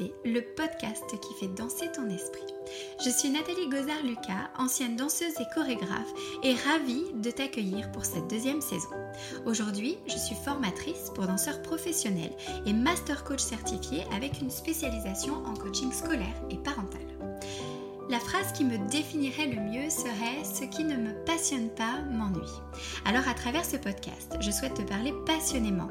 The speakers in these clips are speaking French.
Le podcast qui fait danser ton esprit. Je suis Nathalie Gozard-Lucas, ancienne danseuse et chorégraphe, et ravie de t'accueillir pour cette deuxième saison. Aujourd'hui, je suis formatrice pour danseurs professionnels et master coach certifié avec une spécialisation en coaching scolaire et parental. La phrase qui me définirait le mieux serait ⁇ Ce qui ne me passionne pas m'ennuie ⁇ Alors à travers ce podcast, je souhaite te parler passionnément,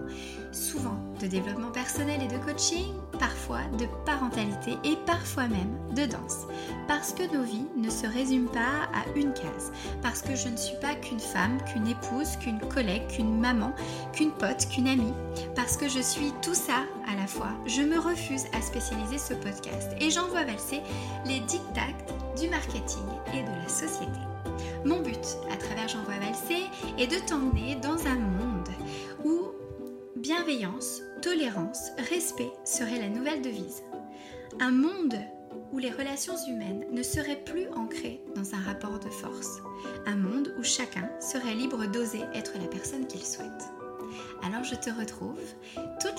souvent de développement personnel et de coaching, parfois de parentalité et parfois même de danse. Parce que nos vies ne se résument pas à une case. Parce que je ne suis pas qu'une femme, qu'une épouse, qu'une collègue, qu'une maman, qu'une pote, qu'une amie. Parce que je suis tout ça à la fois. Je me refuse à spécialiser ce podcast et j'envoie valser les dictats du marketing et de la société. Mon but à travers J'envoie valser est de t'emmener dans un monde où bienveillance, tolérance, respect serait la nouvelle devise. Un monde où les relations humaines ne seraient plus ancrées dans un rapport de force. Un monde où chacun serait libre d'oser être la personne qu'il souhaite. Alors je te retrouve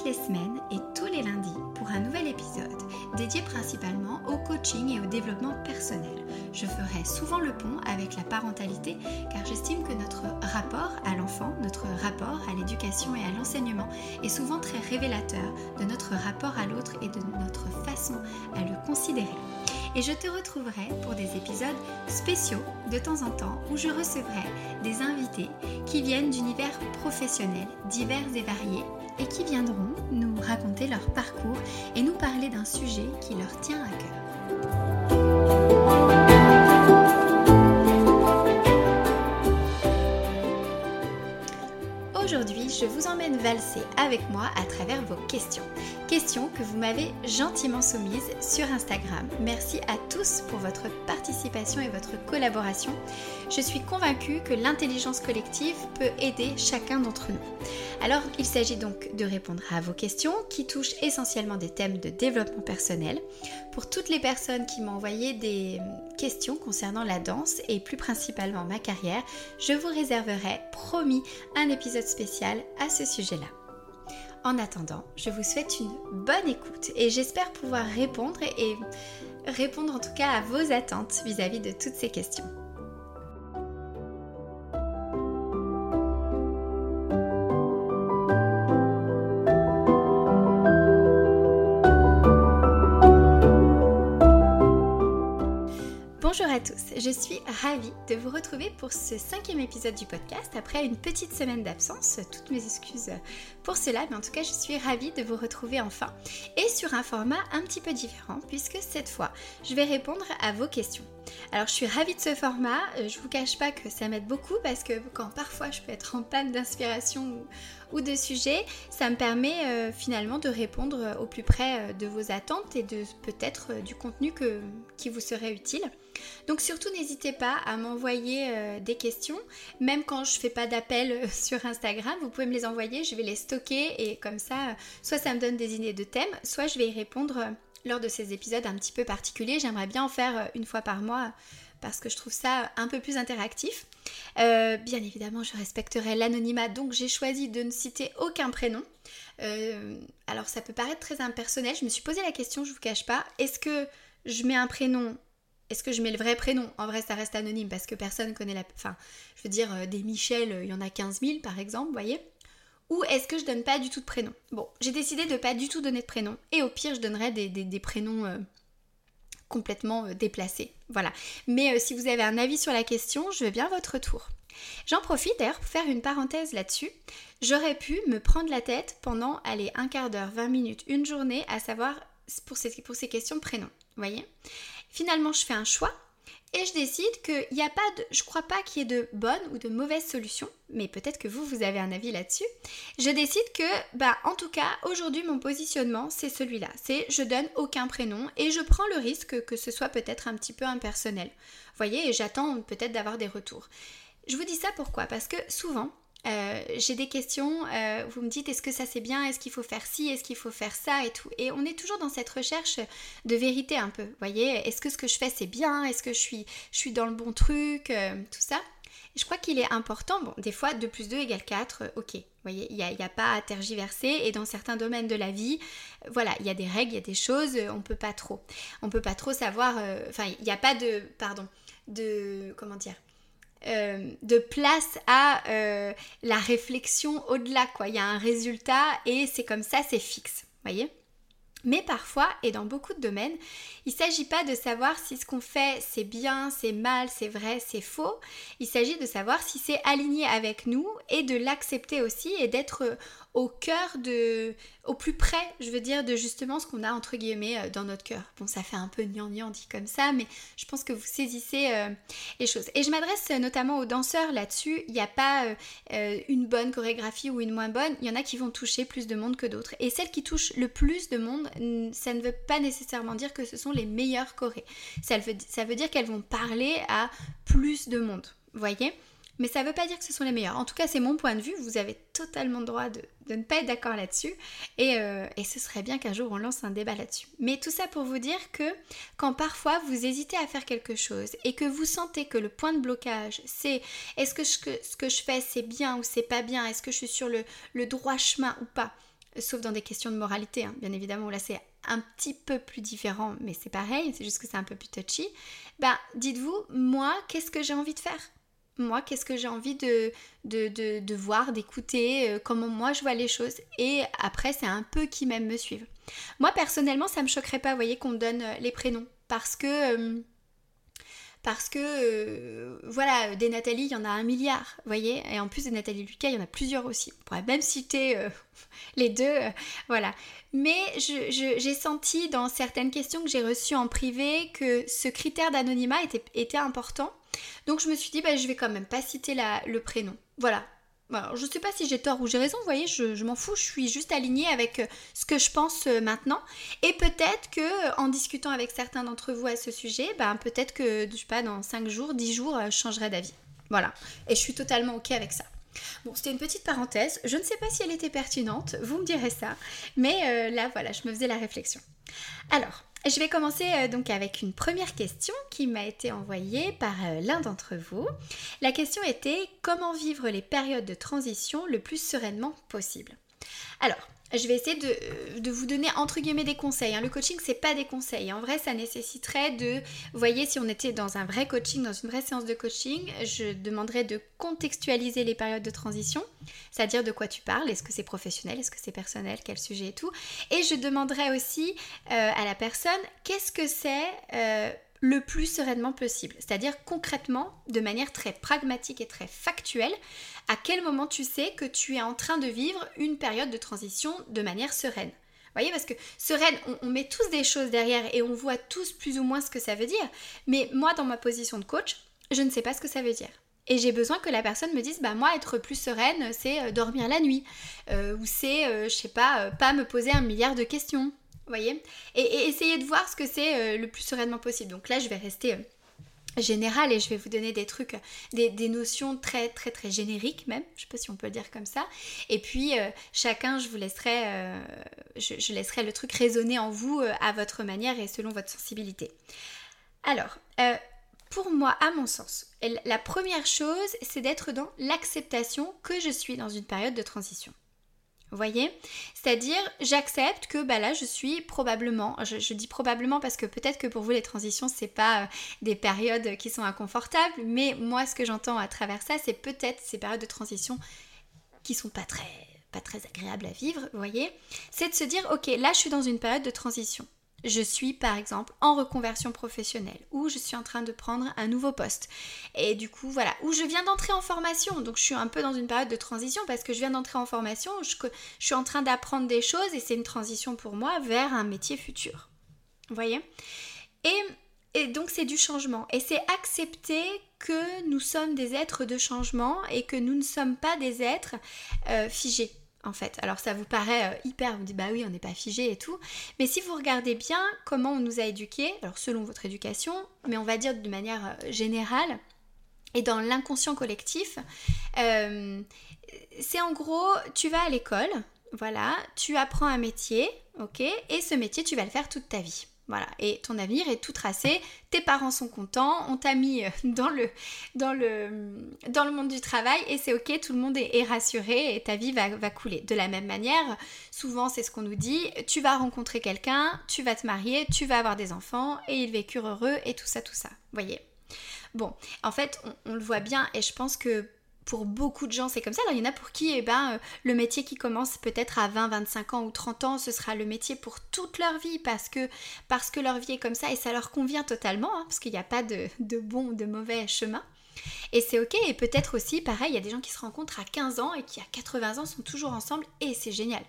les semaines et tous les lundis pour un nouvel épisode dédié principalement au coaching et au développement personnel. Je ferai souvent le pont avec la parentalité car j'estime que notre rapport à l'enfant, notre rapport à l'éducation et à l'enseignement est souvent très révélateur de notre rapport à l'autre et de notre façon à le considérer et je te retrouverai pour des épisodes spéciaux de temps en temps où je recevrai des invités qui viennent d'univers professionnels divers et variés et qui viendront nous raconter leur parcours et nous parler d'un sujet qui leur tient à cœur. Je vous emmène valser avec moi à travers vos questions. Questions que vous m'avez gentiment soumises sur Instagram. Merci à tous pour votre participation et votre collaboration. Je suis convaincue que l'intelligence collective peut aider chacun d'entre nous. Alors, il s'agit donc de répondre à vos questions qui touchent essentiellement des thèmes de développement personnel. Pour toutes les personnes qui m'ont envoyé des questions concernant la danse et plus principalement ma carrière, je vous réserverai, promis, un épisode spécial à ce sujet-là. En attendant, je vous souhaite une bonne écoute et j'espère pouvoir répondre et répondre en tout cas à vos attentes vis-à-vis -vis de toutes ces questions. Je suis ravie de vous retrouver pour ce cinquième épisode du podcast après une petite semaine d'absence. Toutes mes excuses pour cela, mais en tout cas je suis ravie de vous retrouver enfin et sur un format un petit peu différent puisque cette fois je vais répondre à vos questions. Alors je suis ravie de ce format, euh, je vous cache pas que ça m'aide beaucoup parce que quand parfois je peux être en panne d'inspiration ou, de sujet, ça me permet euh, finalement de répondre au plus près euh, de vos attentes et de peut-être du contenu qui vous serait utile. Donc surtout n'hésitez pas à m'envoyer euh, des questions, même quand je fais pas d'appel euh, sur Instagram, vous pouvez me les envoyer, je vais les stocker et comme ça, euh, soit ça me donne des idées de thèmes, soit je vais y répondre lors de ces épisodes un petit peu particuliers. J'aimerais bien en faire une fois par mois parce que je trouve ça un peu plus interactif. bien évidemment, je respecterai l'anonymat, donc j'ai choisi de ne citer aucun prénom. alors ça peut paraître très impersonnel, je me suis posé la question, je vous cache pas, est-ce que je mets un prénom est-ce que je mets le vrai prénom? En vrai, ça reste anonyme parce que personne connaît la. Enfin, je veux dire, euh, des Michel, euh, il y en a 15 000 par exemple, vous voyez? Ou est-ce que je donne pas du tout de prénom? Bon, j'ai décidé de pas du tout donner de prénom. Et au pire, je donnerai des, prénoms euh, complètement déplacés. Voilà. Mais si vous avez un avis sur la question, je veux bien votre tour. J'en profite d'ailleurs pour faire une parenthèse là-dessus. J'aurais pu me prendre la tête pendant, allez, un quart d'heure, 20 minutes, une journée, à savoir pour ces, pour ces questions de prénom. Vous voyez? Finalement, je fais un choix et je décide qu'il n'y a pas je crois pas qu'il y ait de bonne ou de mauvaise solution, mais peut-être que vous, vous avez un avis là-dessus. Je décide que, bah, en tout cas, aujourd'hui, mon positionnement, c'est celui-là. C'est je donne aucun prénom et je prends le risque que ce soit peut-être un petit peu impersonnel. Vous voyez, et j'attends peut-être d'avoir des retours. Je vous dis ça pourquoi? Parce que souvent, euh, j'ai des questions, euh, vous me dites est-ce que ça c'est bien, est-ce qu'il faut faire ci, est-ce qu'il faut faire ça et tout. Et on est toujours dans cette recherche de vérité un peu, voyez, est-ce que ce que je fais c'est bien, est-ce que je suis, je suis dans le bon truc, euh, tout ça. je crois qu'il est important, bon, des fois 2 plus 2 égale 4, euh, ok, vous voyez, il n'y a, pas à tergiverser et dans certains domaines de la vie, voilà, il y a des règles, il y a des choses, on peut pas trop. On peut pas trop savoir, enfin, il n'y a pas de, pardon, de, comment dire, euh, de place à euh, la réflexion au-delà, quoi. Il y a un résultat et c'est comme ça, c'est fixe, voyez mais parfois, et dans beaucoup de domaines, il ne s'agit pas de savoir si ce qu'on fait c'est bien, c'est mal, c'est vrai, c'est faux. Il s'agit de savoir si c'est aligné avec nous et de l'accepter aussi et d'être au cœur de, au plus près, je veux dire, de justement ce qu'on a entre guillemets euh, dans notre cœur. Bon, ça fait un peu gnangnan dit comme ça, mais je pense que vous saisissez euh, les choses. Et je m'adresse notamment aux danseurs là-dessus. Il n'y a pas euh, une bonne chorégraphie ou une moins bonne. Il y en a qui vont toucher plus de monde que d'autres. Et celles qui touchent le plus de monde, ça ne veut pas nécessairement dire que ce sont les meilleures chorés. Ça veut, ça veut dire qu'elles vont parler à plus de monde. Voyez? Mais ça ne veut pas dire que ce sont les meilleurs. En tout cas, c'est mon point de vue. Vous avez totalement le droit de, ne pas être d'accord là-dessus. Euh, et, ce serait bien qu'un jour on lance un débat là-dessus. Mais tout ça pour vous dire que quand parfois vous hésitez à faire quelque chose et que vous sentez que le point de blocage, c'est est-ce que, ce que je fais c'est bien ou c'est pas bien? Est-ce que je suis sur le, droit chemin ou pas? Sauf dans des questions de moralité, hein. bien évidemment, là c'est un petit peu plus différent, mais c'est pareil, c'est juste que c'est un peu plus touchy. Ben, dites-vous, moi, qu'est-ce que j'ai envie de faire? Moi, qu'est-ce que j'ai envie de, de, voir, d'écouter, euh, comment moi je vois les choses. Et après, c'est un peu qui même me suivent. Moi, personnellement, ça me choquerait pas, vous voyez, qu'on donne euh, les prénoms. Parce que... Euh, parce que, voilà, des Nathalie, il y en a un milliard, vous voyez, et en plus des Nathalie Lucas, il y en a plusieurs aussi. On pourrait même citer les deux, voilà. Mais j'ai senti dans certaines questions que j'ai reçues en privé que ce critère d'anonymat était, était important donc je me suis dit, bah, je vais quand même pas citer le prénom. Voilà. Alors, je sais pas si j'ai tort ou j'ai raison, vous voyez, je, m'en fous, je suis juste alignée avec euh, ce que je pense euh, maintenant. Et peut-être que euh, en discutant avec certains d'entre vous à ce sujet, bah, peut-être que, je sais pas, dans 5 jours, 10 jours, je changerai d'avis. Voilà. Et je suis totalement ok avec ça. Bon, c'était une petite parenthèse. Je ne sais pas si elle était pertinente, vous me direz ça. Mais là, voilà, je me faisais la réflexion. Alors, je vais commencer euh, donc avec une première question qui m'a été envoyée par euh, l'un d'entre vous. La question était comment vivre les périodes de transition le plus sereinement possible? Alors, je vais essayer euh, de, vous donner entre guillemets des conseils. Hein. Le coaching, c'est pas des conseils. En vrai, ça nécessiterait de. Vous voyez, si on était dans un vrai coaching, dans une vraie séance de coaching, je demanderais de contextualiser les périodes de transition, c'est-à-dire de quoi tu parles, est-ce que c'est professionnel, est-ce que c'est personnel, quel sujet et tout. Et je demanderais aussi euh, à la personne qu'est-ce que c'est. Euh, le plus sereinement possible. C'est-à-dire concrètement, de manière très pragmatique et très factuelle, à quel moment tu sais que tu es en train de vivre une période de transition de manière sereine. Vous voyez, parce que sereine, on, met tous des choses derrière et on voit tous plus ou moins ce que ça veut dire. Mais moi, dans ma position de coach, je ne sais pas ce que ça veut dire. Et j'ai besoin que la personne me dise, bah moi, être plus sereine, c'est euh, dormir la nuit. Euh, ou c'est, euh, je sais pas, pas me poser un milliard de questions voyez et, essayez de voir ce que c'est euh, le plus sereinement possible. Donc là, je vais rester euh, général et je vais vous donner des trucs, des, notions très très très génériques même, je sais pas si on peut le dire comme ça. Et puis euh, chacun, je vous laisserai, je, laisserai le truc résonner en vous à votre manière et selon votre sensibilité. Alors, pour moi, à mon sens, la première chose, c'est d'être dans l'acceptation que je suis dans une période de transition. Voyez? C'est-à-dire, j'accepte que bah là, je suis probablement, je, dis probablement parce que peut-être que pour vous, les transitions, c'est pas euh, des périodes qui sont inconfortables, mais moi, ce que j'entends à travers ça, c'est peut-être ces périodes de transition qui sont pas très, pas très agréables à vivre, vous voyez? C'est de se dire, ok, là, je suis dans une période de transition je suis par exemple en reconversion professionnelle ou je suis en train de prendre un nouveau poste. Et du coup, voilà, ou je viens d'entrer en formation. Donc je suis un peu dans une période de transition parce que je viens d'entrer en formation, je, suis en train d'apprendre des choses et c'est une transition pour moi vers un métier futur. Vous voyez? Et, donc c'est du changement. Et c'est accepter que nous sommes des êtres de changement et que nous ne sommes pas des êtres euh, figés en fait. Alors ça vous paraît euh, hyper, vous dites bah oui, on n'est pas figé et tout. Mais si vous regardez bien comment on nous a éduqués, alors selon votre éducation, mais on va dire de manière euh, générale, et dans l'inconscient collectif, euh, c'est en gros, tu vas à l'école, voilà, tu apprends un métier, ok, et ce métier, tu vas le faire toute ta vie. Voilà, et ton avenir est tout tracé, tes parents sont contents, on t'a mis euh, dans le, dans, le, dans le monde du travail. Et c'est ok, tout le monde est, rassuré et ta vie va, va, couler. De la même manière, souvent c'est ce qu'on nous dit, tu vas rencontrer quelqu'un, tu vas te marier, tu vas avoir des enfants et ils vécurent heureux et tout ça, tout ça. Voyez? Bon, en fait, on le voit bien et je pense que pour beaucoup de gens, c'est comme ça. Alors, il y en a pour qui, eh ben, euh, le métier qui commence peut-être à 20, 25 ans ou 30 ans, ce sera le métier pour toute leur vie parce que, parce que leur vie est comme ça et ça leur convient totalement, hein, parce qu'il n'y a pas de, bon ou de mauvais chemin. Et c'est ok, et peut-être aussi, pareil, il y a des gens qui se rencontrent à 15 ans et qui à 80 ans sont toujours ensemble, et c'est génial.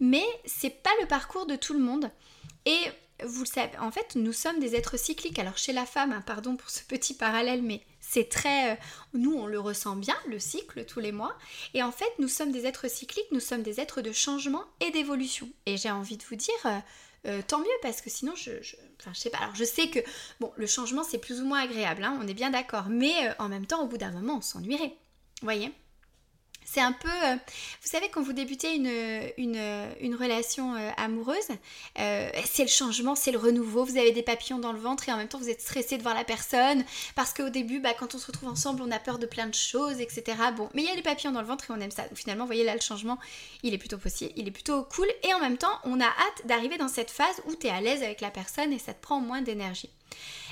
Mais c'est pas le parcours de tout le monde. Et vous le savez, en fait, nous sommes des êtres cycliques. Alors chez la femme, hein, pardon pour ce petit parallèle, mais c'est très... Euh, nous, on le ressent bien, le cycle, tous les mois. Et en fait, nous sommes des êtres cycliques, nous sommes des êtres de changement et d'évolution. Et j'ai envie de vous dire... Euh, euh, tant mieux parce que sinon je, je sais pas alors je sais que bon le changement c'est plus ou moins agréable hein, on est bien d'accord mais en même temps au bout d'un moment on s'ennuierait voyez? C'est un peu, euh, vous savez, quand vous débutez une, une, relation euh, amoureuse, euh, c'est le changement, c'est le renouveau, vous avez des papillons dans le ventre et en même temps vous êtes stressé de voir la personne parce qu'au début, bah, quand on se retrouve ensemble, on a peur de plein de choses, etc. Bon, mais il y a des papillons dans le ventre et on aime ça. Donc finalement, vous voyez là, le changement, il est plutôt possible, il est plutôt cool et en même temps, on a hâte d'arriver dans cette phase où tu es à l'aise avec la personne et ça te prend moins d'énergie.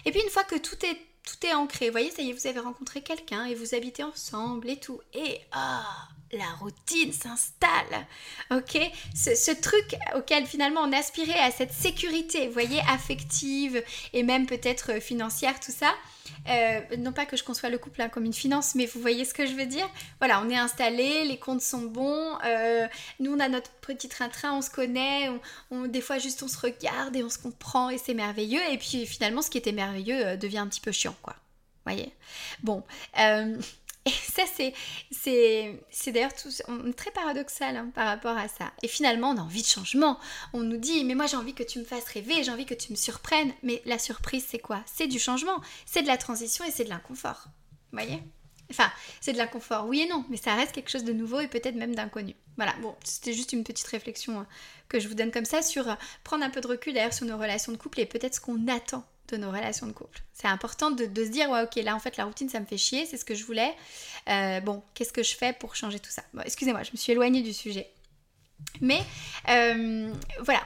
Et puis une fois que tout est tout est ancré. Vous voyez, ça y est, vous avez rencontré quelqu'un et vous habitez ensemble et tout. Et ah, la routine s'installe. Ok? Ce, truc auquel finalement on aspirait à cette sécurité, vous voyez, affective et même peut-être euh, financière, tout ça. Euh, non pas que je conçois le couple hein, comme une finance, mais vous voyez ce que je veux dire? Voilà, on est installé, les comptes sont bons, euh, nous on a notre petit train-train, on se connaît, on, des fois juste on se regarde et on se comprend et c'est merveilleux. Et puis finalement, ce qui était merveilleux devient un petit peu chiant, quoi. Voyez? Bon. Et ça, c'est, c'est, d'ailleurs tout, très paradoxal hein, par rapport à ça. Et finalement, on a envie de changement. On nous dit, mais moi j'ai envie que tu me fasses rêver, j'ai envie que tu me surprennes. Mais la surprise, c'est quoi? C'est du changement, c'est de la transition et c'est de l'inconfort. Vous voyez? Enfin, c'est de l'inconfort, oui et non, mais ça reste quelque chose de nouveau et peut-être même d'inconnu. Voilà, bon, c'était juste une petite réflexion hein, que je vous donne comme ça sur euh, prendre un peu de recul d'ailleurs sur nos relations de couple et peut-être ce qu'on attend nos relations de couple. C'est important de, se dire, ouais, ok, là en fait la routine ça me fait chier, c'est ce que je voulais. Euh, bon, qu'est-ce que je fais pour changer tout ça? Excusez-moi, je me suis éloignée du sujet. Mais euh, voilà,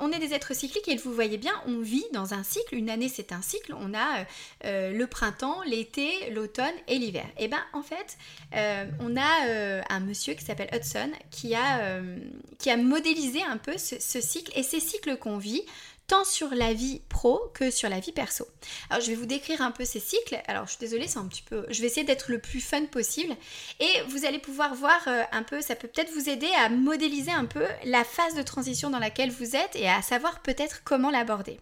on, est des êtres cycliques et vous voyez bien, on vit dans un cycle. Une année, c'est un cycle. On a euh, le printemps, l'été, l'automne et l'hiver. Et ben en fait, on a un monsieur qui s'appelle Hudson qui a, qui a modélisé un peu ce cycle et ces cycles qu'on vit tant sur la vie pro que sur la vie perso. Alors je vais vous décrire un peu ces cycles. Alors je suis désolée, c'est un petit peu... Je vais essayer d'être le plus fun possible. Et vous allez pouvoir voir euh, un peu, ça peut peut-être vous aider à modéliser un peu la phase de transition dans laquelle vous êtes et à savoir peut-être comment l'aborder.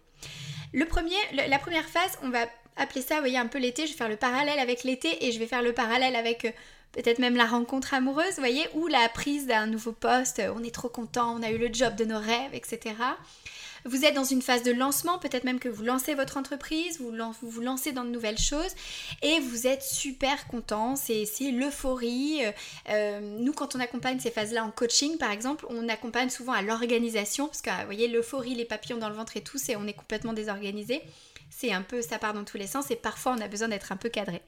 Le premier, la première phase, on va appeler ça, vous voyez, un peu l'été. Je vais faire le parallèle avec l'été et je vais faire le parallèle avec... Euh, peut-être même la rencontre amoureuse, vous voyez, ou la prise d'un nouveau poste, on est trop content, on a eu le job de nos rêves, etc. Vous êtes dans une phase de lancement, peut-être même que vous lancez votre entreprise, vous vous, lancez dans de nouvelles choses et vous êtes super content, c'est l'euphorie. Euh, euh, nous, quand on accompagne ces phases-là en coaching, par exemple, on accompagne souvent à l'organisation parce que, vous voyez, l'euphorie, les papillons dans le ventre et tout, c'est on est complètement désorganisé. C'est un peu, ça part dans tous les sens et parfois on a besoin d'être un peu cadré.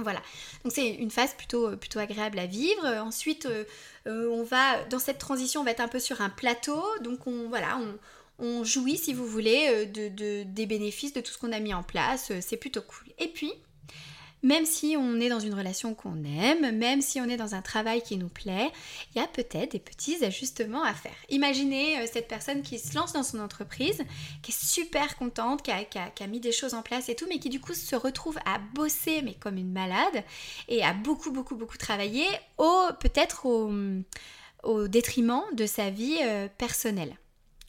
Voilà, donc c'est une phase plutôt, plutôt agréable à vivre. Ensuite, euh, on va, dans cette transition, on va être un peu sur un plateau. Donc on, voilà, on, on jouit, si vous voulez, euh, de, des bénéfices de tout ce qu'on a mis en place. Euh, c'est plutôt cool. Et puis, même si on est dans une relation qu'on aime, même si on est dans un travail qui nous plaît, il y a peut-être des petits ajustements à faire. Imaginez euh, cette personne qui se lance dans son entreprise, qui est super contente, qui a, mis des choses en place et tout, mais qui du coup se retrouve à bosser, mais comme une malade, et à beaucoup, beaucoup, beaucoup travailler, au peut-être au, détriment de sa vie personnelle.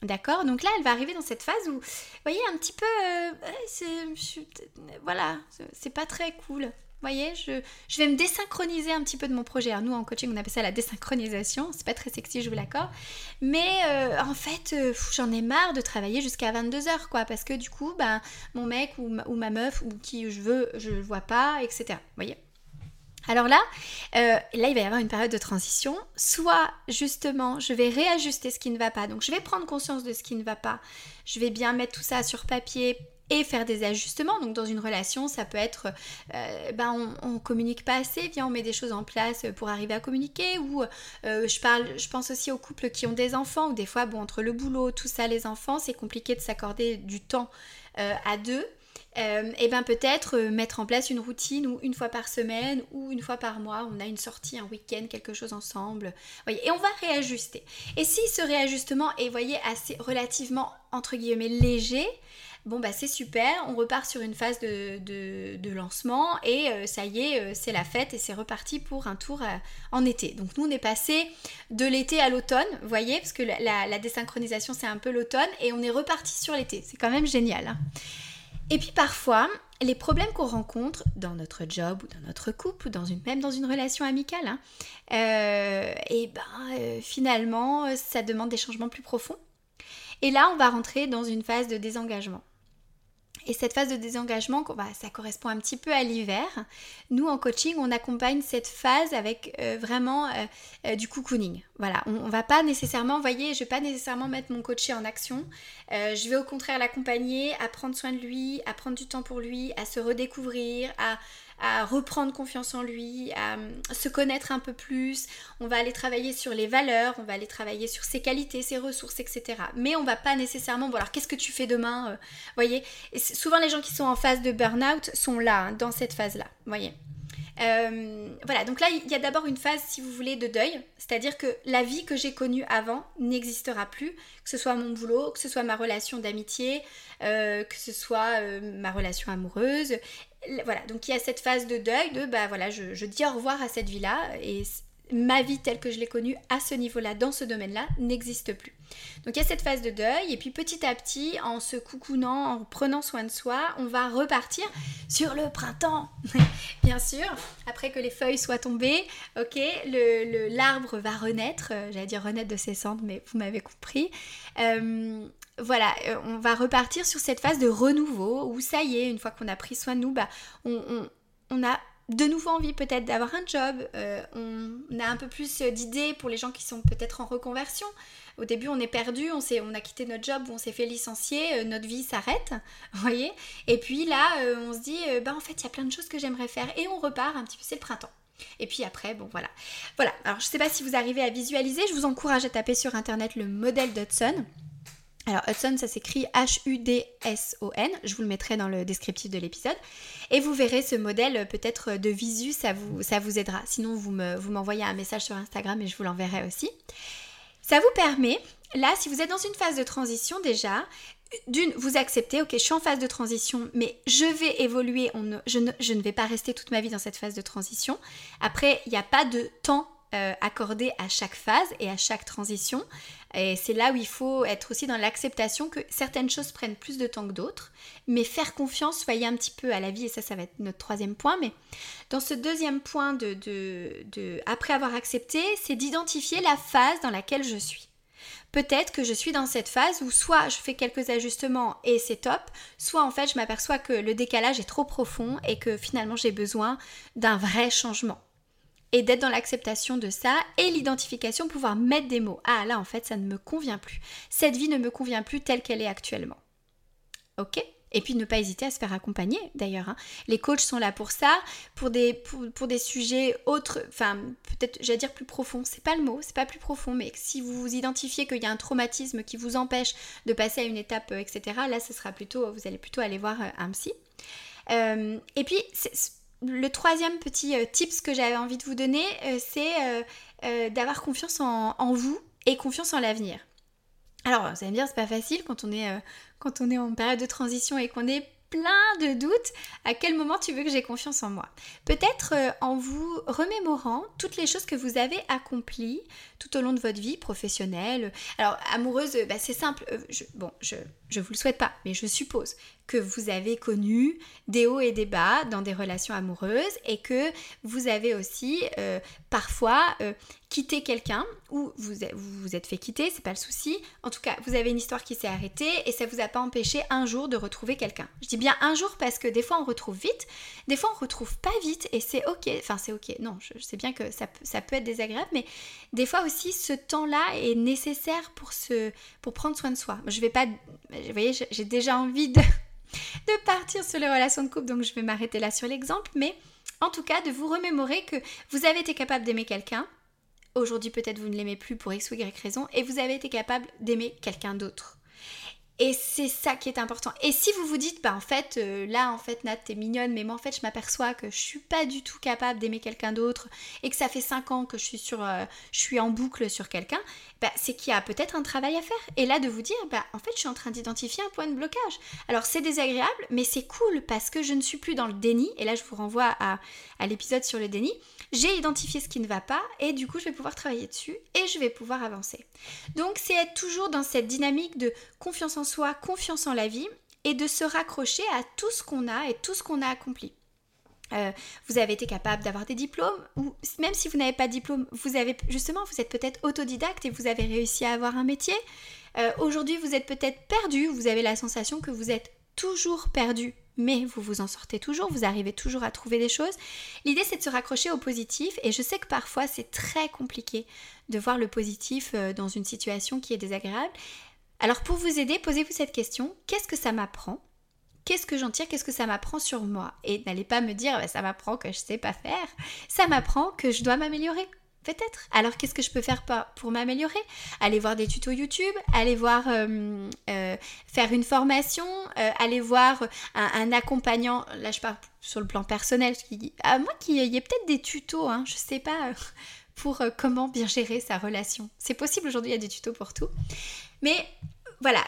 D'accord Donc là, elle va arriver dans cette phase où, vous voyez, un petit peu, euh, voilà, c'est pas très cool. Vous voyez, je, je, vais me désynchronise un petit peu de mon projet. Alors nous, en coaching, on appelle ça la désynchronisation. C'est pas très sexy, je vous l'accorde. Mais euh, en fait, euh, j'en ai marre de travailler jusqu'à 22h, quoi. Parce que du coup, ben, mon mec ou ma, ou ma meuf ou qui je veux, je le vois pas, etc. Vous voyez? Alors là, euh, là, il va y avoir une période de transition. Soit, justement, je vais réajuster ce qui ne va pas. Donc, je vais prendre conscience de ce qui ne va pas. Je vais bien mettre tout ça sur papier et faire des ajustements. Donc dans une relation, ça peut être, euh, ben on, communique pas assez, viens on met des choses en place pour arriver à communiquer. Ou euh, je parle, je pense aussi aux couples qui ont des enfants ou des fois, bon entre le boulot, tout ça, les enfants, c'est compliqué de s'accorder du temps à deux. Euh, et bien peut-être euh, mettre en place une routine où une fois par semaine ou une fois par mois, on a une sortie, un week-end, quelque chose ensemble. Et on va réajuster. Et si ce réajustement est, voyez, assez relativement entre guillemets léger, bon bah c'est super, on repart sur une phase de, lancement et euh, ça y est, c'est la fête et c'est reparti pour un tour en été. Donc nous on est passé de l'été à l'automne, vous voyez, parce que la, la désynchronisation c'est un peu l'automne et on est reparti sur l'été. C'est quand même génial. Hein. Et puis parfois, les problèmes qu'on rencontre dans notre job ou dans notre couple ou dans une, même dans une relation amicale, hein, euh, eh ben euh, finalement, ça demande des changements plus profonds. Et là, on va rentrer dans une phase de désengagement. Et cette phase de désengagement, bah, ça correspond un petit peu à l'hiver. Nous, en coaching, on accompagne cette phase avec euh, vraiment euh, euh, du cocooning. Voilà, on, ne va pas nécessairement, vous voyez, je vais pas nécessairement mettre mon coaché en action. je vais au contraire l'accompagner à prendre soin de lui, à prendre du temps pour lui, à se redécouvrir, à, à reprendre confiance en lui, à euh, se connaître un peu plus. On va aller travailler sur les valeurs, on va aller travailler sur ses qualités, ses ressources, etc. Mais on va pas nécessairement, bon alors qu'est-ce que tu fais demain euh, Voyez, souvent les gens qui sont en phase de burn-out sont là, hein, dans cette phase-là. Voyez. Euh, voilà, donc là, il y a d'abord une phase, si vous voulez, de deuil, c'est-à-dire que la vie que j'ai connue avant n'existera plus, que ce soit mon boulot, que ce soit ma relation d'amitié, que ce soit ma relation amoureuse. Voilà, donc il y a cette phase de deuil, de bah voilà, je, dis au revoir à cette vie-là, et ma vie telle que je l'ai connue à ce niveau-là, dans ce domaine-là, n'existe plus. Donc il y a cette phase de deuil, et puis petit à petit, en se coucounant, en prenant soin de soi, on va repartir sur le printemps. Bien sûr, après que les feuilles soient tombées, ok, l'arbre le, va renaître, euh, j'allais dire renaître de ses cendres, mais vous m'avez compris. Euh, voilà, euh, on va repartir sur cette phase de renouveau où ça y est, une fois qu'on a pris soin de nous, bah, on, on a de nouveau envie peut-être d'avoir un job, euh, on a un peu plus d'idées pour les gens qui sont peut-être en reconversion. Au début, on est perdu, on, on a quitté notre job, on s'est fait licencier, euh, notre vie s'arrête, vous voyez. Et puis là, on se dit, bah en fait, il y a plein de choses que j'aimerais faire et on repart un petit peu, c'est le printemps. Et puis après, bon voilà. Voilà, alors je ne sais pas si vous arrivez à visualiser, je vous encourage à taper sur internet le modèle d'Hudson. Alors Hudson, ça s'écrit H-U-D-S-O-N. Je vous le mettrai dans le descriptif de l'épisode. Et vous verrez ce modèle euh, peut-être de visu, ça vous, ça vous aidera. Sinon, vous m'envoyez un message sur Instagram et je vous l'enverrai aussi. Ça vous permet, là, si vous êtes dans une phase de transition déjà, d'une, vous acceptez, ok, je suis en phase de transition, mais je vais évoluer, je, ne, je, ne, vais pas rester toute ma vie dans cette phase de transition. Après, il n'y a pas de temps euh, accordé à chaque phase et à chaque transition. Et c'est là où il faut être aussi dans l'acceptation que certaines choses prennent plus de temps que d'autres, mais faire confiance, soyez un petit peu à la vie, et ça, ça va être notre troisième point. Mais dans ce deuxième point de, de après avoir accepté, c'est d'identifier la phase dans laquelle je suis. Peut-être que je suis dans cette phase où soit je fais quelques ajustements et c'est top, soit en fait je m'aperçois que le décalage est trop profond et que finalement j'ai besoin d'un vrai changement et d'être dans l'acceptation de ça et l'identification, pouvoir mettre des mots. Ah là en fait ça ne me convient plus. Cette vie ne me convient plus telle qu'elle est actuellement. Ok? Et puis ne pas hésiter à se faire accompagner d'ailleurs. Hein. Les coachs sont là pour ça, pour des, pour, des sujets autres, enfin peut-être j'allais dire plus profonds, c'est pas le mot, c'est pas plus profond, mais si vous vous identifiez qu'il y a un traumatisme qui vous empêche de passer à une étape, euh, etc., là ce sera plutôt, vous allez plutôt aller voir euh, un psy. Euh, et puis le troisième petit euh, tips que j'avais envie de vous donner, euh, c'est euh, d'avoir confiance en, vous et confiance en l'avenir. Alors, vous allez me dire, c'est pas facile quand on est, en période de transition et qu'on est plein de doutes, à quel moment tu veux que j'ai confiance en moi? Peut-être en vous remémorant toutes les choses que vous avez accomplies tout au long de votre vie professionnelle. Alors, amoureuse, bah, c'est simple. bon, je, je vous le souhaite pas, mais je suppose que vous avez connu des hauts et des bas dans des relations amoureuses et que vous avez aussi euh, parfois euh, quitté quelqu'un ou vous vous, êtes fait quitter, c'est pas le souci. En tout cas, vous avez une histoire qui s'est arrêtée et ça vous a pas empêché un jour de retrouver quelqu'un. Je dis bien un jour parce que des fois on retrouve vite, des fois on retrouve pas vite et c'est ok. Enfin c'est ok. Non, je, sais bien que ça, ça peut être désagréable, mais des fois aussi ce temps-là est nécessaire pour se pour prendre soin de soi. Je vais pas, vous voyez, j'ai déjà envie de de partir sur les relations de couple, donc je vais m'arrêter là sur l'exemple, mais en tout cas de vous remémorer que vous avez été capable d'aimer quelqu'un, aujourd'hui peut-être vous ne l'aimez plus pour x ou y raison, et vous avez été capable d'aimer quelqu'un d'autre. Et c'est ça qui est important. Et si vous vous dites, bah en fait, euh, là en fait Nat, t'es mignonne, mais moi en fait je m'aperçois que je suis pas du tout capable d'aimer quelqu'un d'autre et que ça fait 5 ans que je suis sur, euh, je suis en boucle sur quelqu'un, bah, c'est qu'il y a peut-être un travail à faire. Et là de vous dire, bah en fait je suis en train d'identifier un point de blocage. Alors c'est désagréable, mais c'est cool parce que je ne suis plus dans le déni. Et là je vous renvoie à, l'épisode sur le déni j'ai identifié ce qui ne va pas et du coup je vais pouvoir travailler dessus et je vais pouvoir avancer. Donc c'est être toujours dans cette dynamique de confiance en soi, confiance en la vie et de se raccrocher à tout ce qu'on a et tout ce qu'on a accompli. Euh, vous avez été capable d'avoir des diplômes ou même si vous n'avez pas de diplôme, vous avez justement vous êtes peut-être autodidacte et vous avez réussi à avoir un métier. Euh, aujourd'hui vous êtes peut-être perdu, vous avez la sensation que vous êtes toujours perdu mais vous vous en sortez toujours, vous arrivez toujours à trouver des choses. L'idée c'est de se raccrocher au positif et je sais que parfois c'est très compliqué de voir le positif euh, dans une situation qui est désagréable. Alors pour vous aider, posez-vous cette question, qu'est-ce que ça m'apprend? Qu'est-ce que j'en tire? Qu'est-ce que ça m'apprend sur moi? Et n'allez pas me dire bah, ça m'apprend que je sais pas faire. Ça m'apprend que je dois m'améliorer. Peut-être. Alors qu'est-ce que je peux faire pour m'améliorer? Aller voir des tutos YouTube, aller voir euh, euh, faire une formation, euh, aller voir un, accompagnant. Là, je parle sur le plan personnel. À moi, qu'il y ait peut-être des tutos, hein, je sais pas, pour comment bien gérer sa relation. C'est possible aujourd'hui, il y a des tutos pour tout. Mais voilà,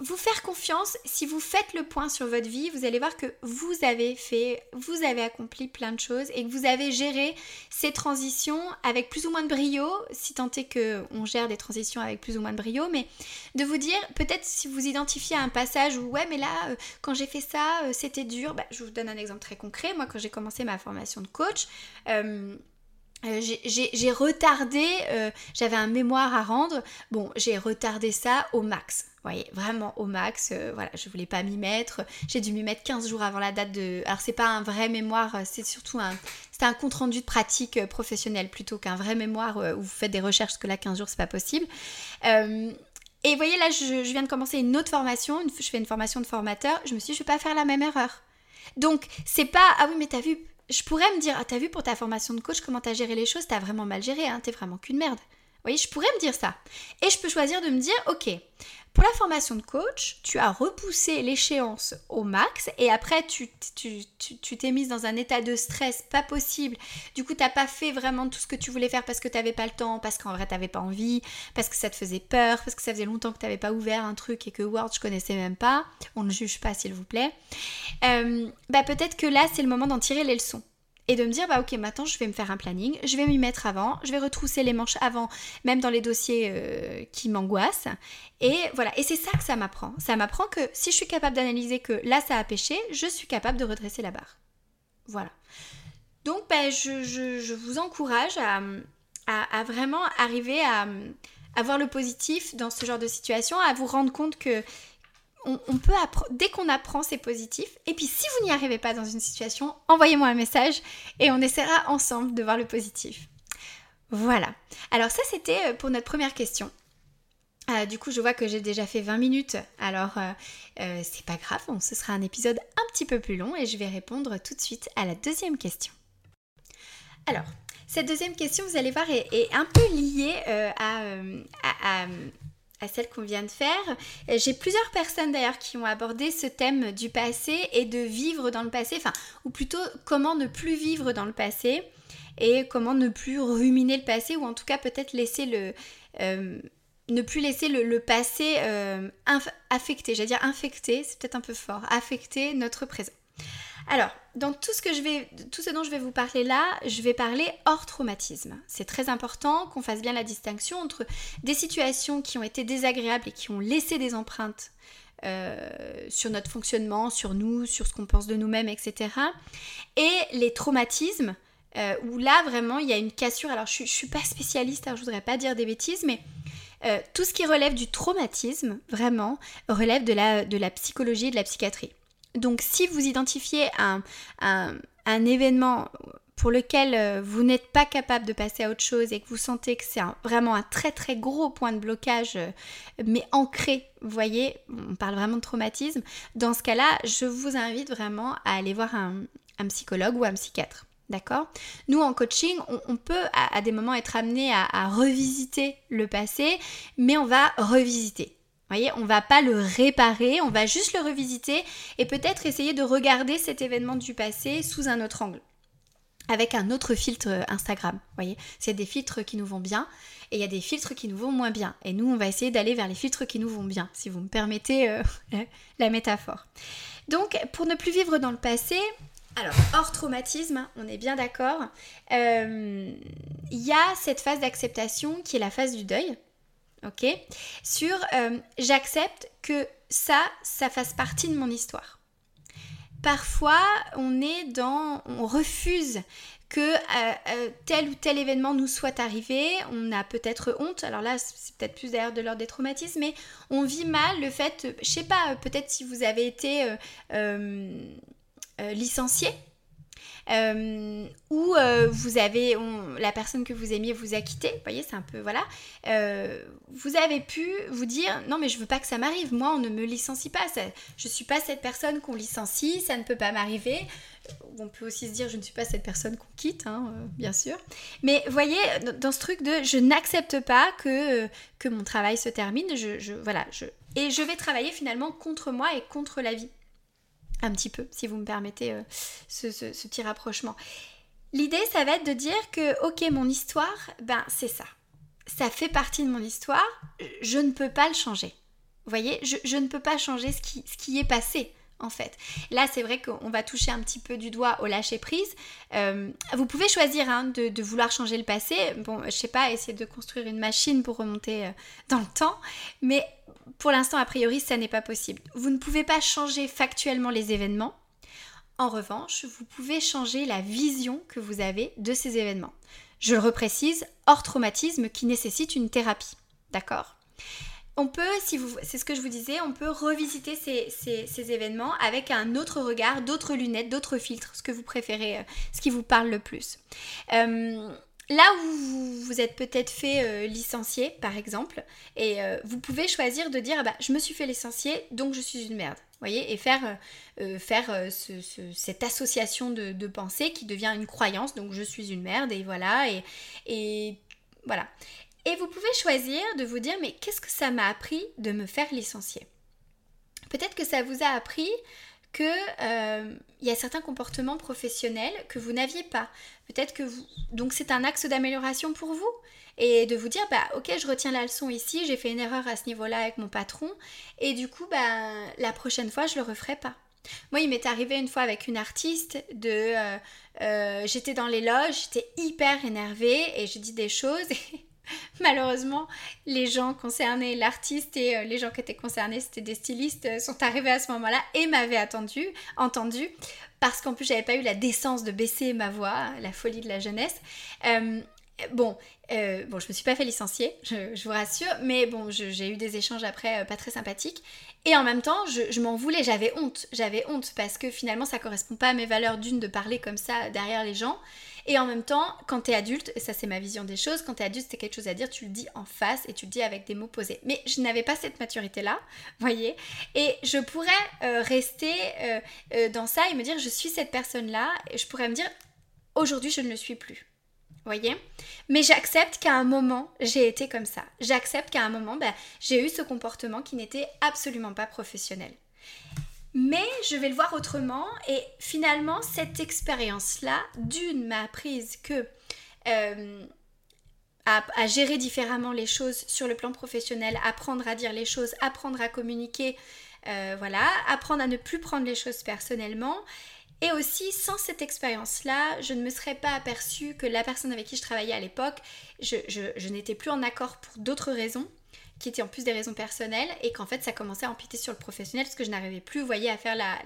vous faire confiance, si vous faites le point sur votre vie, vous allez voir que vous avez fait, vous avez accompli plein de choses et que vous avez géré ces transitions avec plus ou moins de brio, si tant est qu'on gère des transitions avec plus ou moins de brio, mais de vous dire, peut-être si vous identifiez un passage où, ouais, mais là, euh, quand j'ai fait ça, euh, c'était dur, bah, je vous donne un exemple très concret. Moi, quand j'ai commencé ma formation de coach, euh, j'ai retardé, j'avais un mémoire à rendre, bon, j'ai retardé ça au max voyez, vraiment au max. Euh, voilà, je voulais pas m'y mettre. J'ai dû m'y mettre 15 jours avant la date de. Alors, c'est pas un vrai mémoire, euh, c'est surtout un. C'est un compte rendu de pratique euh, professionnelle plutôt qu'un vrai mémoire où vous faites des recherches, parce que là, 15 jours, c'est pas possible. et vous voyez, là, je, viens de commencer une autre formation. je fais une formation de formateur. Je me suis dit, je vais pas faire la même erreur. Donc, c'est pas. Ah oui, mais t'as vu. Je pourrais me dire, ah, t'as vu pour ta formation de coach comment t'as géré les choses, t'as vraiment mal géré, hein, t'es vraiment qu'une merde. Vous voyez, je pourrais me dire ça. Et je peux choisir de me dire, ok, pour la formation de coach, tu as repoussé l'échéance au max et après tu t'es tu, mise dans un état de stress pas possible. Du coup, tu n'as pas fait vraiment tout ce que tu voulais faire parce que tu n'avais pas le temps, parce qu'en vrai tu n'avais pas envie, parce que ça te faisait peur, parce que ça faisait longtemps que tu n'avais pas ouvert un truc et que Word je connaissais même pas. On ne juge pas s'il vous plaît. Euh, bah peut-être que là c'est le moment d'en tirer les leçons et de me dire bah ok maintenant je vais me faire un planning, je vais m'y mettre avant, je vais retrousser les manches avant, même dans les dossiers euh, qui m'angoissent. Et voilà, et c'est ça que ça m'apprend. Ça m'apprend que si je suis capable d'analyser que là ça a pêché, je suis capable de redresser la barre. Voilà. Donc bah, je, vous encourage à, vraiment arriver à, à voir le positif dans ce genre de situation, à vous rendre compte que on, peut dès qu'on apprend, c'est positif. Et puis si vous n'y arrivez pas dans une situation, envoyez-moi un message et on essaiera ensemble de voir le positif. Voilà. Alors ça, c'était euh, pour notre première question. Euh, du coup, je vois que j'ai déjà fait 20 minutes, alors euh, c'est pas grave, ce sera un épisode un petit peu plus long et je vais répondre tout de suite à la deuxième question. Alors, cette deuxième question, vous allez voir, est, un peu liée à celle qu'on vient de faire. J'ai plusieurs personnes d'ailleurs qui ont abordé ce thème du passé et de vivre dans le passé, enfin, ou plutôt comment ne plus vivre dans le passé et comment ne plus ruminer le passé ou en tout cas peut-être laisser le... Euh, ne plus laisser le, passé euh, affecter, j'allais dire infecter, c'est peut-être un peu fort, affecter notre présent. Alors, dans tout ce, que je vais, tout ce dont je vais vous parler là, je vais parler hors traumatisme. C'est très important qu'on fasse bien la distinction entre des situations qui ont été désagréables et qui ont laissé des empreintes sur notre fonctionnement, sur nous, sur ce qu'on pense de nous-mêmes, etc. Et les traumatismes, où là vraiment il y a une cassure. Alors je, ne suis pas spécialiste, alors je voudrais pas dire des bêtises, mais tout ce qui relève du traumatisme, vraiment, relève de la psychologie et de la psychiatrie. Donc si vous identifiez un, événement pour lequel euh, vous n'êtes pas capable de passer à autre chose et que vous sentez que c'est vraiment un très très gros point de blocage, euh, mais ancré, vous voyez, on parle vraiment de traumatisme, dans ce cas-là, je vous invite vraiment à aller voir un, psychologue ou un psychiatre. D'accord? Nous, en coaching, on, peut à, des moments être amené à, revisiter le passé, mais on va revisiter. Voyez, on va pas le réparer, on va juste le revisiter et peut-être essayer de regarder cet événement du passé sous un autre angle avec un autre filtre Instagram. Vous voyez, c'est des filtres qui nous vont bien et il y a des filtres qui nous vont moins bien. Et nous, on va essayer d'aller vers les filtres qui nous vont bien, si vous me permettez euh, la métaphore. Donc, pour ne plus vivre dans le passé, alors, hors traumatisme, hein, on est bien d'accord, euh, il y a cette phase d'acceptation qui est la phase du deuil, ok. Sur j'accepte que ça, ça fasse partie de mon histoire. Parfois, on est dans, on refuse que euh, euh, tel ou tel événement nous soit arrivé, on a peut-être honte, alors là c'est peut-être plus d'ailleurs de l'ordre des traumatismes, mais on vit mal le fait, je sais pas, peut-être si vous avez été euh, licencié, euh, ou euh, vous avez la personne que vous aimiez vous a quitté, vous voyez, c'est un peu voilà. Euh, vous avez pu vous dire non mais je veux pas que ça m'arrive, moi on ne me licencie pas, ça, je suis pas cette personne qu'on licencie, ça ne peut pas m'arriver. On peut aussi se dire je ne suis pas cette personne qu'on quitte, hein, bien sûr. Mais voyez dans ce truc de je n'accepte pas que que mon travail se termine, je, je voilà, je et je vais travailler finalement contre moi et contre la vie un petit peu, si vous me permettez euh, ce, petit rapprochement. L'idée, ça va être de dire que, ok, mon histoire, ben c'est ça. Ça fait partie de mon histoire, je ne peux pas le changer. Vous voyez, je, ne peux pas changer ce qui, est passé en fait. Là, c'est vrai qu'on va toucher un petit peu du doigt au lâcher prise. Euh, vous pouvez choisir hein, de, vouloir changer le passé. Bon, je sais pas, essayer de construire une machine pour remonter euh, dans le temps, mais pour l'instant, a priori, ça n'est pas possible. Vous ne pouvez pas changer factuellement les événements. En revanche, vous pouvez changer la vision que vous avez de ces événements. Je le reprécise, hors traumatisme qui nécessite une thérapie. D'accord? On peut, si vous, c'est ce que je vous disais, on peut revisiter ces, événements avec un autre regard, d'autres lunettes, d'autres filtres, ce que vous préférez, euh, ce qui vous parle le plus. Euh, là où vous, êtes peut-être fait euh, licencier, par exemple, et vous pouvez choisir de dire, ah bah, je me suis fait licencier, donc je suis une merde. Voyez, et faire, faire cette association de, pensée qui devient une croyance, donc je suis une merde, et voilà, et, voilà. Et vous pouvez choisir de vous dire mais qu'est-ce que ça m'a appris de me faire licencier? Peut-être que ça vous a appris que euh, il y a certains comportements professionnels que vous n'aviez pas. Peut-être que vous donc c'est un axe d'amélioration pour vous et de vous dire bah ok je retiens la leçon ici j'ai fait une erreur à ce niveau-là avec mon patron et du coup bah la prochaine fois je le referai pas. Moi, il m'est arrivé une fois avec une artiste de. Euh, euh, j'étais dans les loges, j'étais hyper énervée et je dis des choses Malheureusement, les gens concernés, l'artiste et euh, les gens qui étaient concernés, c'était des stylistes, euh, sont arrivés à ce moment-là et m'avaient attendu, entendu, parce qu'en plus j'avais pas eu la décence de baisser ma voix, la folie de la jeunesse. Euh, bon, bon, je me suis pas fait licencier, je, vous rassure, mais bon, j'ai eu des échanges après pas très sympathiques. Et en même temps, je, je m'en voulais, j'avais honte, j'avais honte parce que finalement ça correspond pas à mes valeurs d'une de parler comme ça derrière les gens. Et en même temps, quand tu es adulte, et ça c'est ma vision des choses, quand tu es adulte, c'est quelque chose à dire, tu le dis en face et tu le dis avec des mots posés. Mais je n'avais pas cette maturité-là, voyez. Et je pourrais euh, rester euh, euh, dans ça et me dire, je suis cette personne-là, et je pourrais me dire, aujourd'hui, je ne le suis plus. Voyez Mais j'accepte qu'à un moment, j'ai été comme ça. J'accepte qu'à un moment, ben, j'ai eu ce comportement qui n'était absolument pas professionnel. Mais je vais le voir autrement et finalement cette expérience-là, d'une m'a apprise que euh, à, gérer différemment les choses sur le plan professionnel, apprendre à dire les choses, apprendre à communiquer, euh, voilà, apprendre à ne plus prendre les choses personnellement. Et aussi, sans cette expérience-là, je ne me serais pas aperçue que la personne avec qui je travaillais à l'époque, je n'étais plus en accord pour d'autres raisons qui étaient en plus des raisons personnelles et qu'en fait ça commençait à empiéter sur le professionnel parce que je n'arrivais plus, vous à faire la,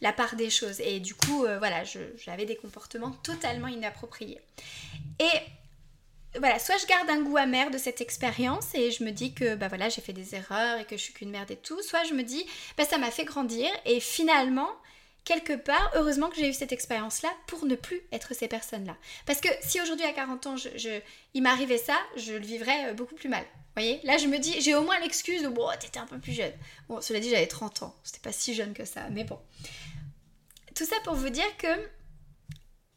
la, part des choses. Et du coup, euh, voilà, j'avais des comportements totalement inappropriés. Et voilà, soit je garde un goût amer de cette expérience et je me dis que bah voilà, j'ai fait des erreurs et que je suis qu'une merde et tout, soit je me dis bah ça m'a fait grandir et finalement quelque part, heureusement que j'ai eu cette expérience-là pour ne plus être ces personnes-là. Parce que si aujourd'hui à 40 ans, il m'arrivait ça, je le vivrais euh, beaucoup plus mal. Vous voyez? Là, je me dis, j'ai au moins l'excuse de bon, t'étais un peu plus jeune. Bon, cela dit, j'avais 30 ans, c'était pas si jeune que ça, mais bon. Tout ça pour vous dire que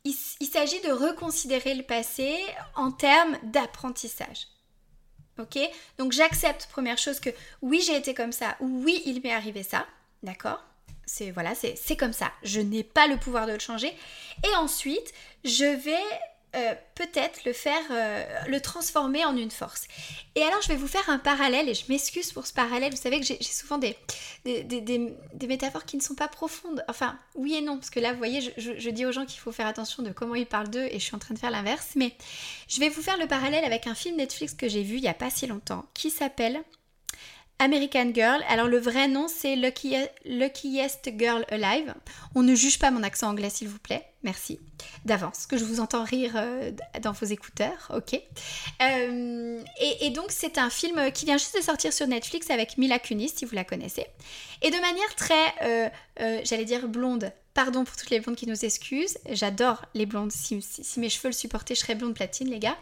il, s'agit de reconsidérer le passé en termes d'apprentissage. Ok? Donc j'accepte, première chose, que oui, j'ai été comme ça, ou oui, il m'est arrivé ça, d'accord? C'est voilà, c'est comme ça. Je n'ai pas le pouvoir de le changer. Et ensuite, je vais euh, peut-être le faire, euh, le transformer en une force. Et alors, je vais vous faire un parallèle, et je m'excuse pour ce parallèle. Vous savez que j'ai souvent des métaphores qui ne sont pas profondes. Enfin, oui et non, parce que là, vous voyez, je, je dis aux gens qu'il faut faire attention de comment ils parlent d'eux, et je suis en train de faire l'inverse. Mais je vais vous faire le parallèle avec un film Netflix que j'ai vu il n'y a pas si longtemps, qui s'appelle American Girl. Alors le vrai nom c'est Luckiest Girl Alive. On ne juge pas mon accent anglais s'il vous plaît. Merci d'avance que je vous entends rire euh, dans vos écouteurs. Ok. Euh, et, donc c'est un film qui vient juste de sortir sur Netflix avec Mila Kunis si vous la connaissez. Et de manière très, euh, j'allais dire blonde. Pardon pour toutes les blondes qui nous excusent. J'adore les blondes. Si, si, mes cheveux le supportaient, je serais blonde platine, les gars.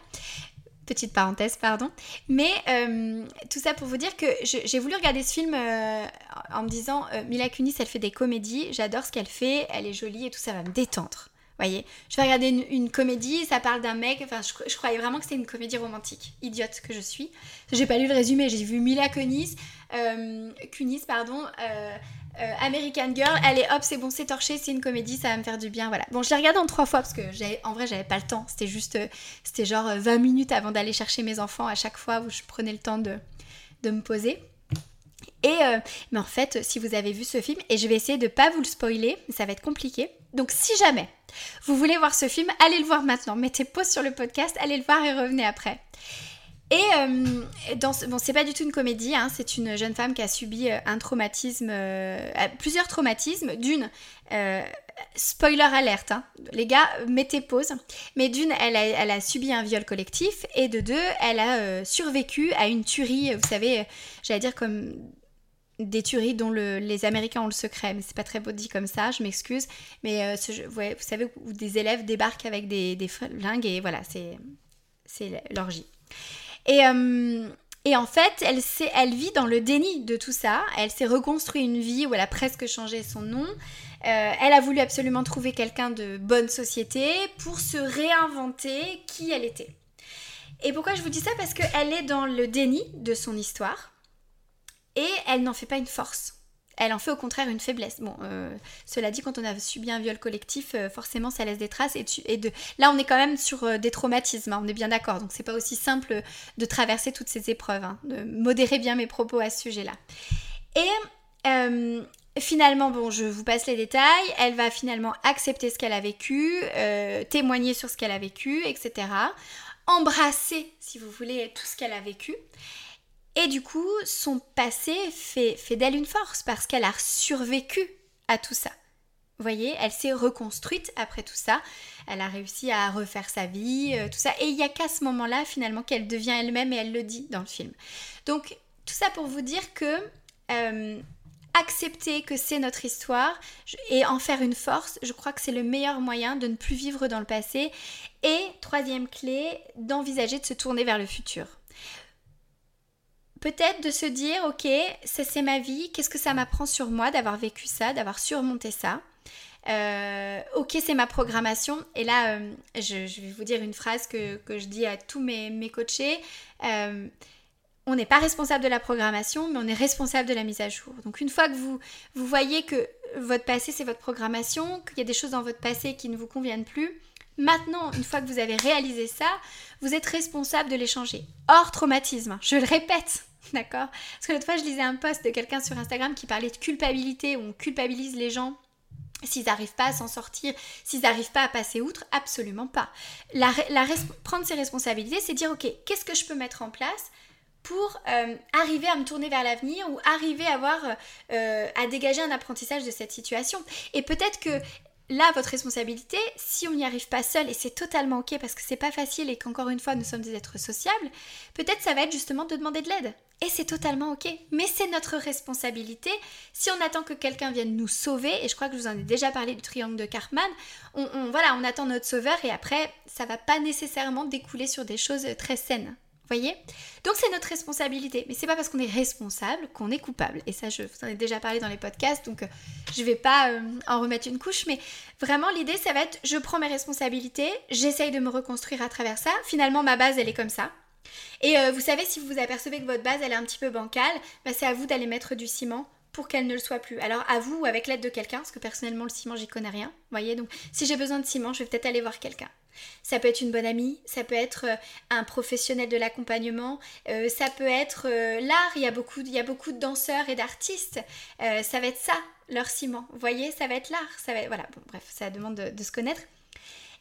Petite parenthèse, pardon. Mais euh, tout ça pour vous dire que j'ai voulu regarder ce film euh, en me disant euh, Mila Kunis, elle fait des comédies, j'adore ce qu'elle fait, elle est jolie et tout ça va me détendre. Voyez, je vais regarder une, comédie, ça parle d'un mec, enfin je, croyais vraiment que c'était une comédie romantique, idiote que je suis. J'ai pas lu le résumé, j'ai vu Mila Kunis, Kunis pardon, euh, American Girl, allez hop, c'est bon, c'est torché, c'est une comédie, ça va me faire du bien, voilà. Bon, je l'ai regardé en trois fois parce que en vrai, j'avais pas le temps. C'était juste, euh, c'était genre 20 euh, minutes avant d'aller chercher mes enfants à chaque fois où je prenais le temps de, de me poser. Et mais en fait, si vous avez vu ce film, et je vais essayer de pas vous le spoiler, ça va être compliqué. Donc si jamais vous voulez voir ce film, allez le voir maintenant. Mettez pause sur le podcast, allez le voir et revenez après. Et euh, dans bon, c'est pas du tout une comédie, hein, c'est une jeune femme qui a subi euh, un traumatisme, euh, plusieurs traumatismes. D'une, spoiler alerte, hein, les gars, mettez pause. Mais d'une, elle a, elle a, subi un viol collectif, et de deux, elle a survécu à une tuerie, vous savez, j'allais dire comme des tueries dont les Américains ont le secret, mais c'est pas très beau dit comme ça, je m'excuse. Mais vous savez, où des élèves débarquent avec des, des flingues, et voilà, c'est l'orgie. Et, euh, et en fait, elle, elle vit dans le déni de tout ça. Elle s'est reconstruit une vie où elle a presque changé son nom. Euh, elle a voulu absolument trouver quelqu'un de bonne société pour se réinventer qui elle était. Et pourquoi je vous dis ça? Parce qu'elle est dans le déni de son histoire et elle n'en fait pas une force elle en fait au contraire une faiblesse. Bon, euh, cela dit, quand on a subi un viol collectif, euh, forcément ça laisse des traces. Et. Là, on est quand même sur euh, des traumatismes, hein, on est bien d'accord. Donc c'est pas aussi simple de traverser toutes ces épreuves, hein, de modérer bien mes propos à ce sujet-là. Et finalement, bon, je vous passe les détails. Elle va finalement accepter ce qu'elle a vécu, témoigner sur ce qu'elle a vécu, etc. Embrasser, si vous voulez, tout ce qu'elle a vécu. Et du coup, son passé fait, d'elle une force parce qu'elle a survécu à tout ça. Vous voyez, elle s'est reconstruite après tout ça. Elle a réussi à refaire sa vie, euh, tout ça. Et il n'y a qu'à ce moment-là, finalement, qu'elle devient elle-même et elle le dit dans le film. Donc, tout ça pour vous dire que euh, accepter que c'est notre histoire et en faire une force, je crois que c'est le meilleur moyen de ne plus vivre dans le passé. Et troisième clé, d'envisager de se tourner vers le futur peut-être de se dire, ok, c'est ma vie, qu'est-ce que ça m'apprend sur moi d'avoir vécu ça, d'avoir surmonté ça. Euh, ok, c'est ma programmation. Et là, euh, je, vais vous dire une phrase que, je dis à tous mes, mes coachés. Euh, on n'est pas responsable de la programmation, mais on est responsable de la mise à jour. Donc une fois que vous, voyez que votre passé, c'est votre programmation, qu'il y a des choses dans votre passé qui ne vous conviennent plus, maintenant, une fois que vous avez réalisé ça, vous êtes responsable de les changer. Hors traumatisme, je le répète, D'accord Parce que l'autre fois, je lisais un post de quelqu'un sur Instagram qui parlait de culpabilité, où on culpabilise les gens s'ils n'arrivent pas à s'en sortir, s'ils n'arrivent pas à passer outre, absolument pas. Prendre ses responsabilités, c'est dire, ok, qu'est-ce que je peux mettre en place pour euh, arriver à me tourner vers l'avenir ou arriver à avoir euh, à dégager un apprentissage de cette situation? Et peut-être que là, votre responsabilité, si on n'y arrive pas seul, et c'est totalement ok parce que c'est pas facile et qu'encore une fois nous sommes des êtres sociables, peut-être ça va être justement de demander de l'aide. Et c'est totalement ok. Mais c'est notre responsabilité. Si on attend que quelqu'un vienne nous sauver, et je crois que je vous en ai déjà parlé du triangle de Cartman, on, voilà, on attend notre sauveur et après, ça va pas nécessairement découler sur des choses très saines voyez? Donc c'est notre responsabilité. Mais c'est pas parce qu'on est responsable qu'on est coupable. Et ça, je vous en ai déjà parlé dans les podcasts, donc euh, je vais pas euh, en remettre une couche. Mais vraiment, l'idée, ça va être je prends mes responsabilités, j'essaye de me reconstruire à travers ça. Finalement, ma base, elle est comme ça. Et euh, vous savez, si vous vous apercevez que votre base, elle est un petit peu bancale, bah, c'est à vous d'aller mettre du ciment pour qu'elle ne le soit plus. Alors à vous ou avec l'aide de quelqu'un, parce que personnellement le ciment j'y connais rien, voyez, donc si j'ai besoin de ciment, je vais peut-être aller voir quelqu'un. Ça peut être une bonne amie, ça peut être euh, un professionnel de l'accompagnement, euh, ça peut être euh, l'art, il, y a beaucoup, il y a beaucoup de danseurs et d'artistes, ça va être ça, leur ciment, vous voyez, ça va être l'art, ça va voilà, bref, ça demande de, se connaître.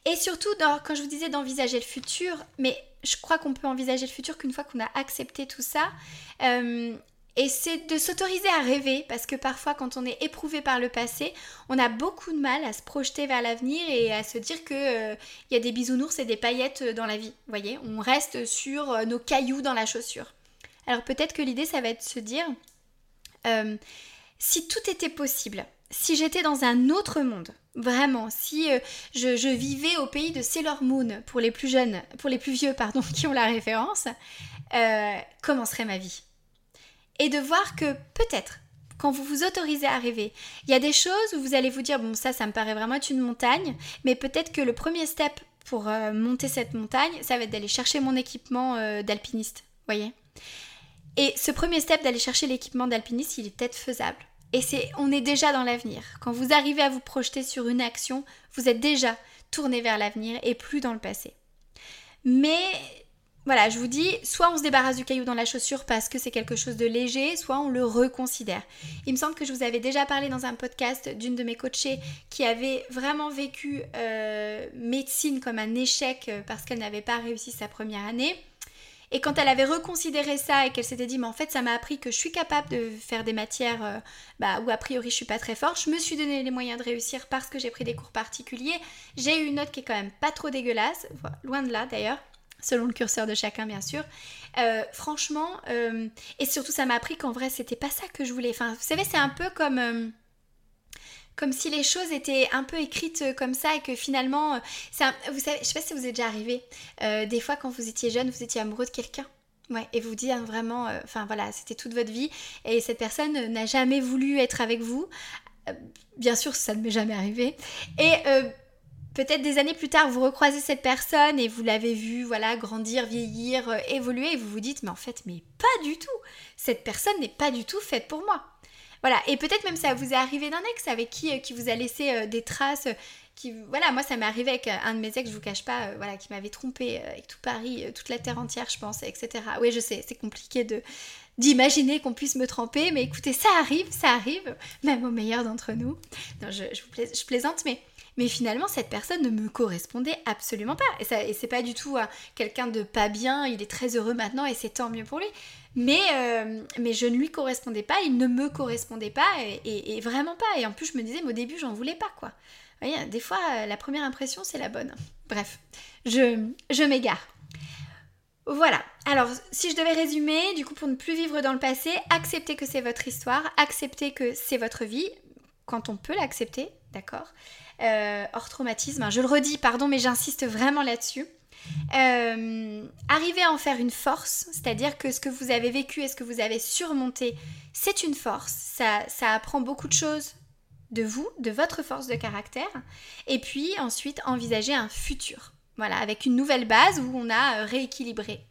Et surtout, quand je vous disais d'envisager le futur, mais je crois qu'on peut envisager le futur qu'une fois qu'on a accepté tout ça, et c'est de s'autoriser à rêver, parce que parfois quand on est éprouvé par le passé, on a beaucoup de mal à se projeter vers l'avenir et à se dire qu'il euh, y a des bisounours et des paillettes dans la vie. Vous voyez, on reste sur euh, nos cailloux dans la chaussure. Alors peut-être que l'idée, ça va être de se dire, euh, si tout était possible, si j'étais dans un autre monde, vraiment, si je, je, vivais au pays de Sailor Moon, pour les plus jeunes, pour les plus vieux, pardon, qui ont la référence, comment serait ma vie? Et de voir que peut-être quand vous vous autorisez à rêver, il y a des choses où vous allez vous dire bon ça ça me paraît vraiment être une montagne, mais peut-être que le premier step pour euh, monter cette montagne, ça va être d'aller chercher mon équipement euh, d'alpiniste, voyez Et ce premier step d'aller chercher l'équipement d'alpiniste, il est peut-être faisable. Et c'est on est déjà dans l'avenir. Quand vous arrivez à vous projeter sur une action, vous êtes déjà tourné vers l'avenir et plus dans le passé. Mais voilà, je vous dis, soit on se débarrasse du caillou dans la chaussure parce que c'est quelque chose de léger, soit on le reconsidère. Il me semble que je vous avais déjà parlé dans un podcast d'une de mes coachées qui avait vraiment vécu euh, médecine comme un échec euh, parce qu'elle n'avait pas réussi sa première année. Et quand elle avait reconsidéré ça et qu'elle s'était dit, mais en fait, ça m'a appris que je suis capable de faire des matières euh, bah, où a priori je suis pas très forte, je me suis donné les moyens de réussir parce que j'ai pris des cours particuliers. J'ai eu une note qui est quand même pas trop dégueulasse, loin de là d'ailleurs selon le curseur de chacun bien sûr. Euh, franchement, euh, et surtout ça m'a appris qu'en vrai c'était pas ça que je voulais. Enfin, vous savez, c'est un peu comme euh, comme si les choses étaient un peu écrites comme ça et que finalement, vous savez, je sais pas si vous êtes déjà arrivé. des fois, quand vous étiez jeune, vous étiez amoureux de quelqu'un. Ouais, et vous dites hein, vraiment, enfin voilà, c'était toute votre vie et cette personne n'a jamais voulu être avec vous. bien sûr, ça ne m'est jamais arrivé. Et peut-être des années plus tard, vous recroisez cette personne et vous l'avez vue, voilà, grandir, vieillir, euh, évoluer, et vous vous dites, mais en fait, mais pas du tout. Cette personne n'est pas du tout faite pour moi. Voilà, et peut-être même ça vous est arrivé d'un ex avec qui, euh, qui vous a laissé euh, des traces. qui, voilà, moi ça m'est arrivé avec un de mes ex, je vous cache pas, voilà, qui m'avait trompé avec tout Paris, toute la terre entière, je pense, etc. Oui, je sais, c'est compliqué de d'imaginer qu'on puisse me tromper, mais écoutez, ça arrive, ça arrive, même au meilleur d'entre nous. Non, je, je, je plaisante, mais mais finalement, cette personne ne me correspondait absolument pas. Et, ça, et c'est pas du tout hein, quelqu'un de pas bien, il est très heureux maintenant et c'est tant mieux pour lui. Mais, euh, mais je ne lui correspondais pas, il ne me correspondait pas et, vraiment pas. Et en plus, je me disais, mais au début, j'en voulais pas, quoi. Vous voyez, des fois, la première impression, c'est la bonne. Bref, je, je m'égare. Voilà. Alors, si je devais résumer, du coup, pour ne plus vivre dans le passé, acceptez que c'est votre histoire, acceptez que c'est votre vie, quand on peut l'accepter, d'accord euh, hors traumatisme. Je le redis, pardon, mais j'insiste vraiment là-dessus. Euh, arriver à en faire une force, c'est-à-dire que ce que vous avez vécu et ce que vous avez surmonté, c'est une force. Ça, ça apprend beaucoup de choses de vous, de votre force de caractère. Et puis ensuite, envisager un futur. Voilà, avec une nouvelle base où on a euh, rééquilibré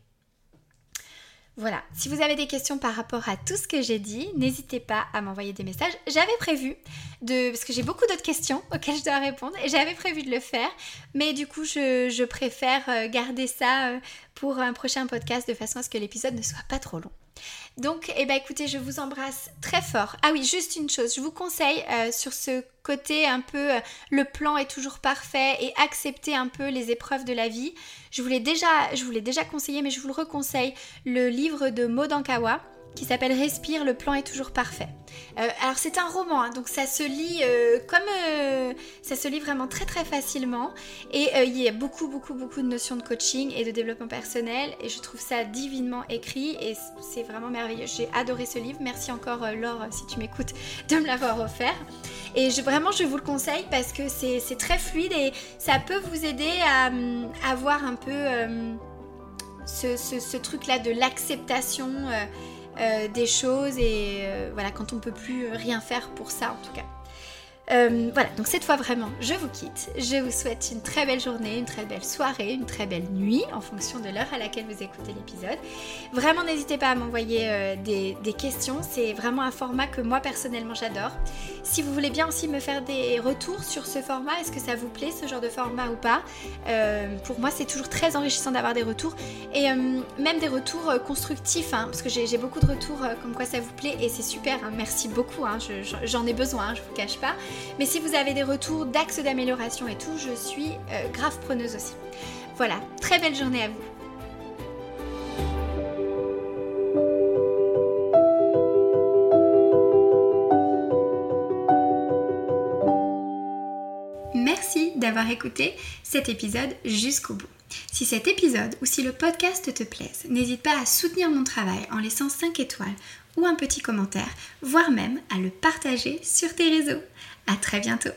voilà, si vous avez des questions par rapport à tout ce que j'ai dit, n'hésitez pas à m'envoyer des messages. J'avais prévu de... parce que j'ai beaucoup d'autres questions auxquelles je dois répondre et j'avais prévu de le faire, mais du coup je, préfère euh, garder ça euh, pour un prochain podcast de façon à ce que l'épisode ne soit pas trop long. Donc, eh ben, écoutez, je vous embrasse très fort. Ah oui, juste une chose, je vous conseille euh, sur ce côté un peu le plan est toujours parfait et accepter un peu les épreuves de la vie, je vous l'ai déjà, déjà conseillé, mais je vous le reconseille, le livre de Modankawa qui s'appelle Respire, le plan est toujours parfait. Euh, alors c'est un roman, hein, donc ça se lit euh, comme euh, ça se lit vraiment très très facilement et il y a beaucoup beaucoup beaucoup de notions de coaching et de développement personnel et je trouve ça divinement écrit et c'est vraiment merveilleux. J'ai adoré ce livre. Merci encore Laure si tu m'écoutes de me l'avoir offert. Et vraiment je vous le conseille parce que c'est très fluide et ça peut vous aider à, avoir un peu ce, ce, truc là de l'acceptation. Euh, des choses et euh, voilà quand on peut plus rien faire pour ça en tout cas. Euh, voilà, donc cette fois vraiment, je vous quitte. Je vous souhaite une très belle journée, une très belle soirée, une très belle nuit en fonction de l'heure à laquelle vous écoutez l'épisode. Vraiment, n'hésitez pas à m'envoyer euh, des, questions. C'est vraiment un format que moi personnellement j'adore. Si vous voulez bien aussi me faire des retours sur ce format, est-ce que ça vous plaît ce genre de format ou pas? Euh, Pour moi, c'est toujours très enrichissant d'avoir des retours et même des retours constructifs, hein, parce que j'ai beaucoup de retours comme quoi ça vous plaît et c'est super. Hein. merci beaucoup, hein. j'en ai besoin, je vous cache pas. Mais si vous avez des retours d'axes d'amélioration et tout, je suis euh, grave preneuse aussi. Voilà, très belle journée à vous. Merci d'avoir écouté cet épisode jusqu'au bout. Si cet épisode ou si le podcast te plaise, n'hésite pas à soutenir mon travail en laissant 5 étoiles ou un petit commentaire, voire même à le partager sur tes réseaux. À très bientôt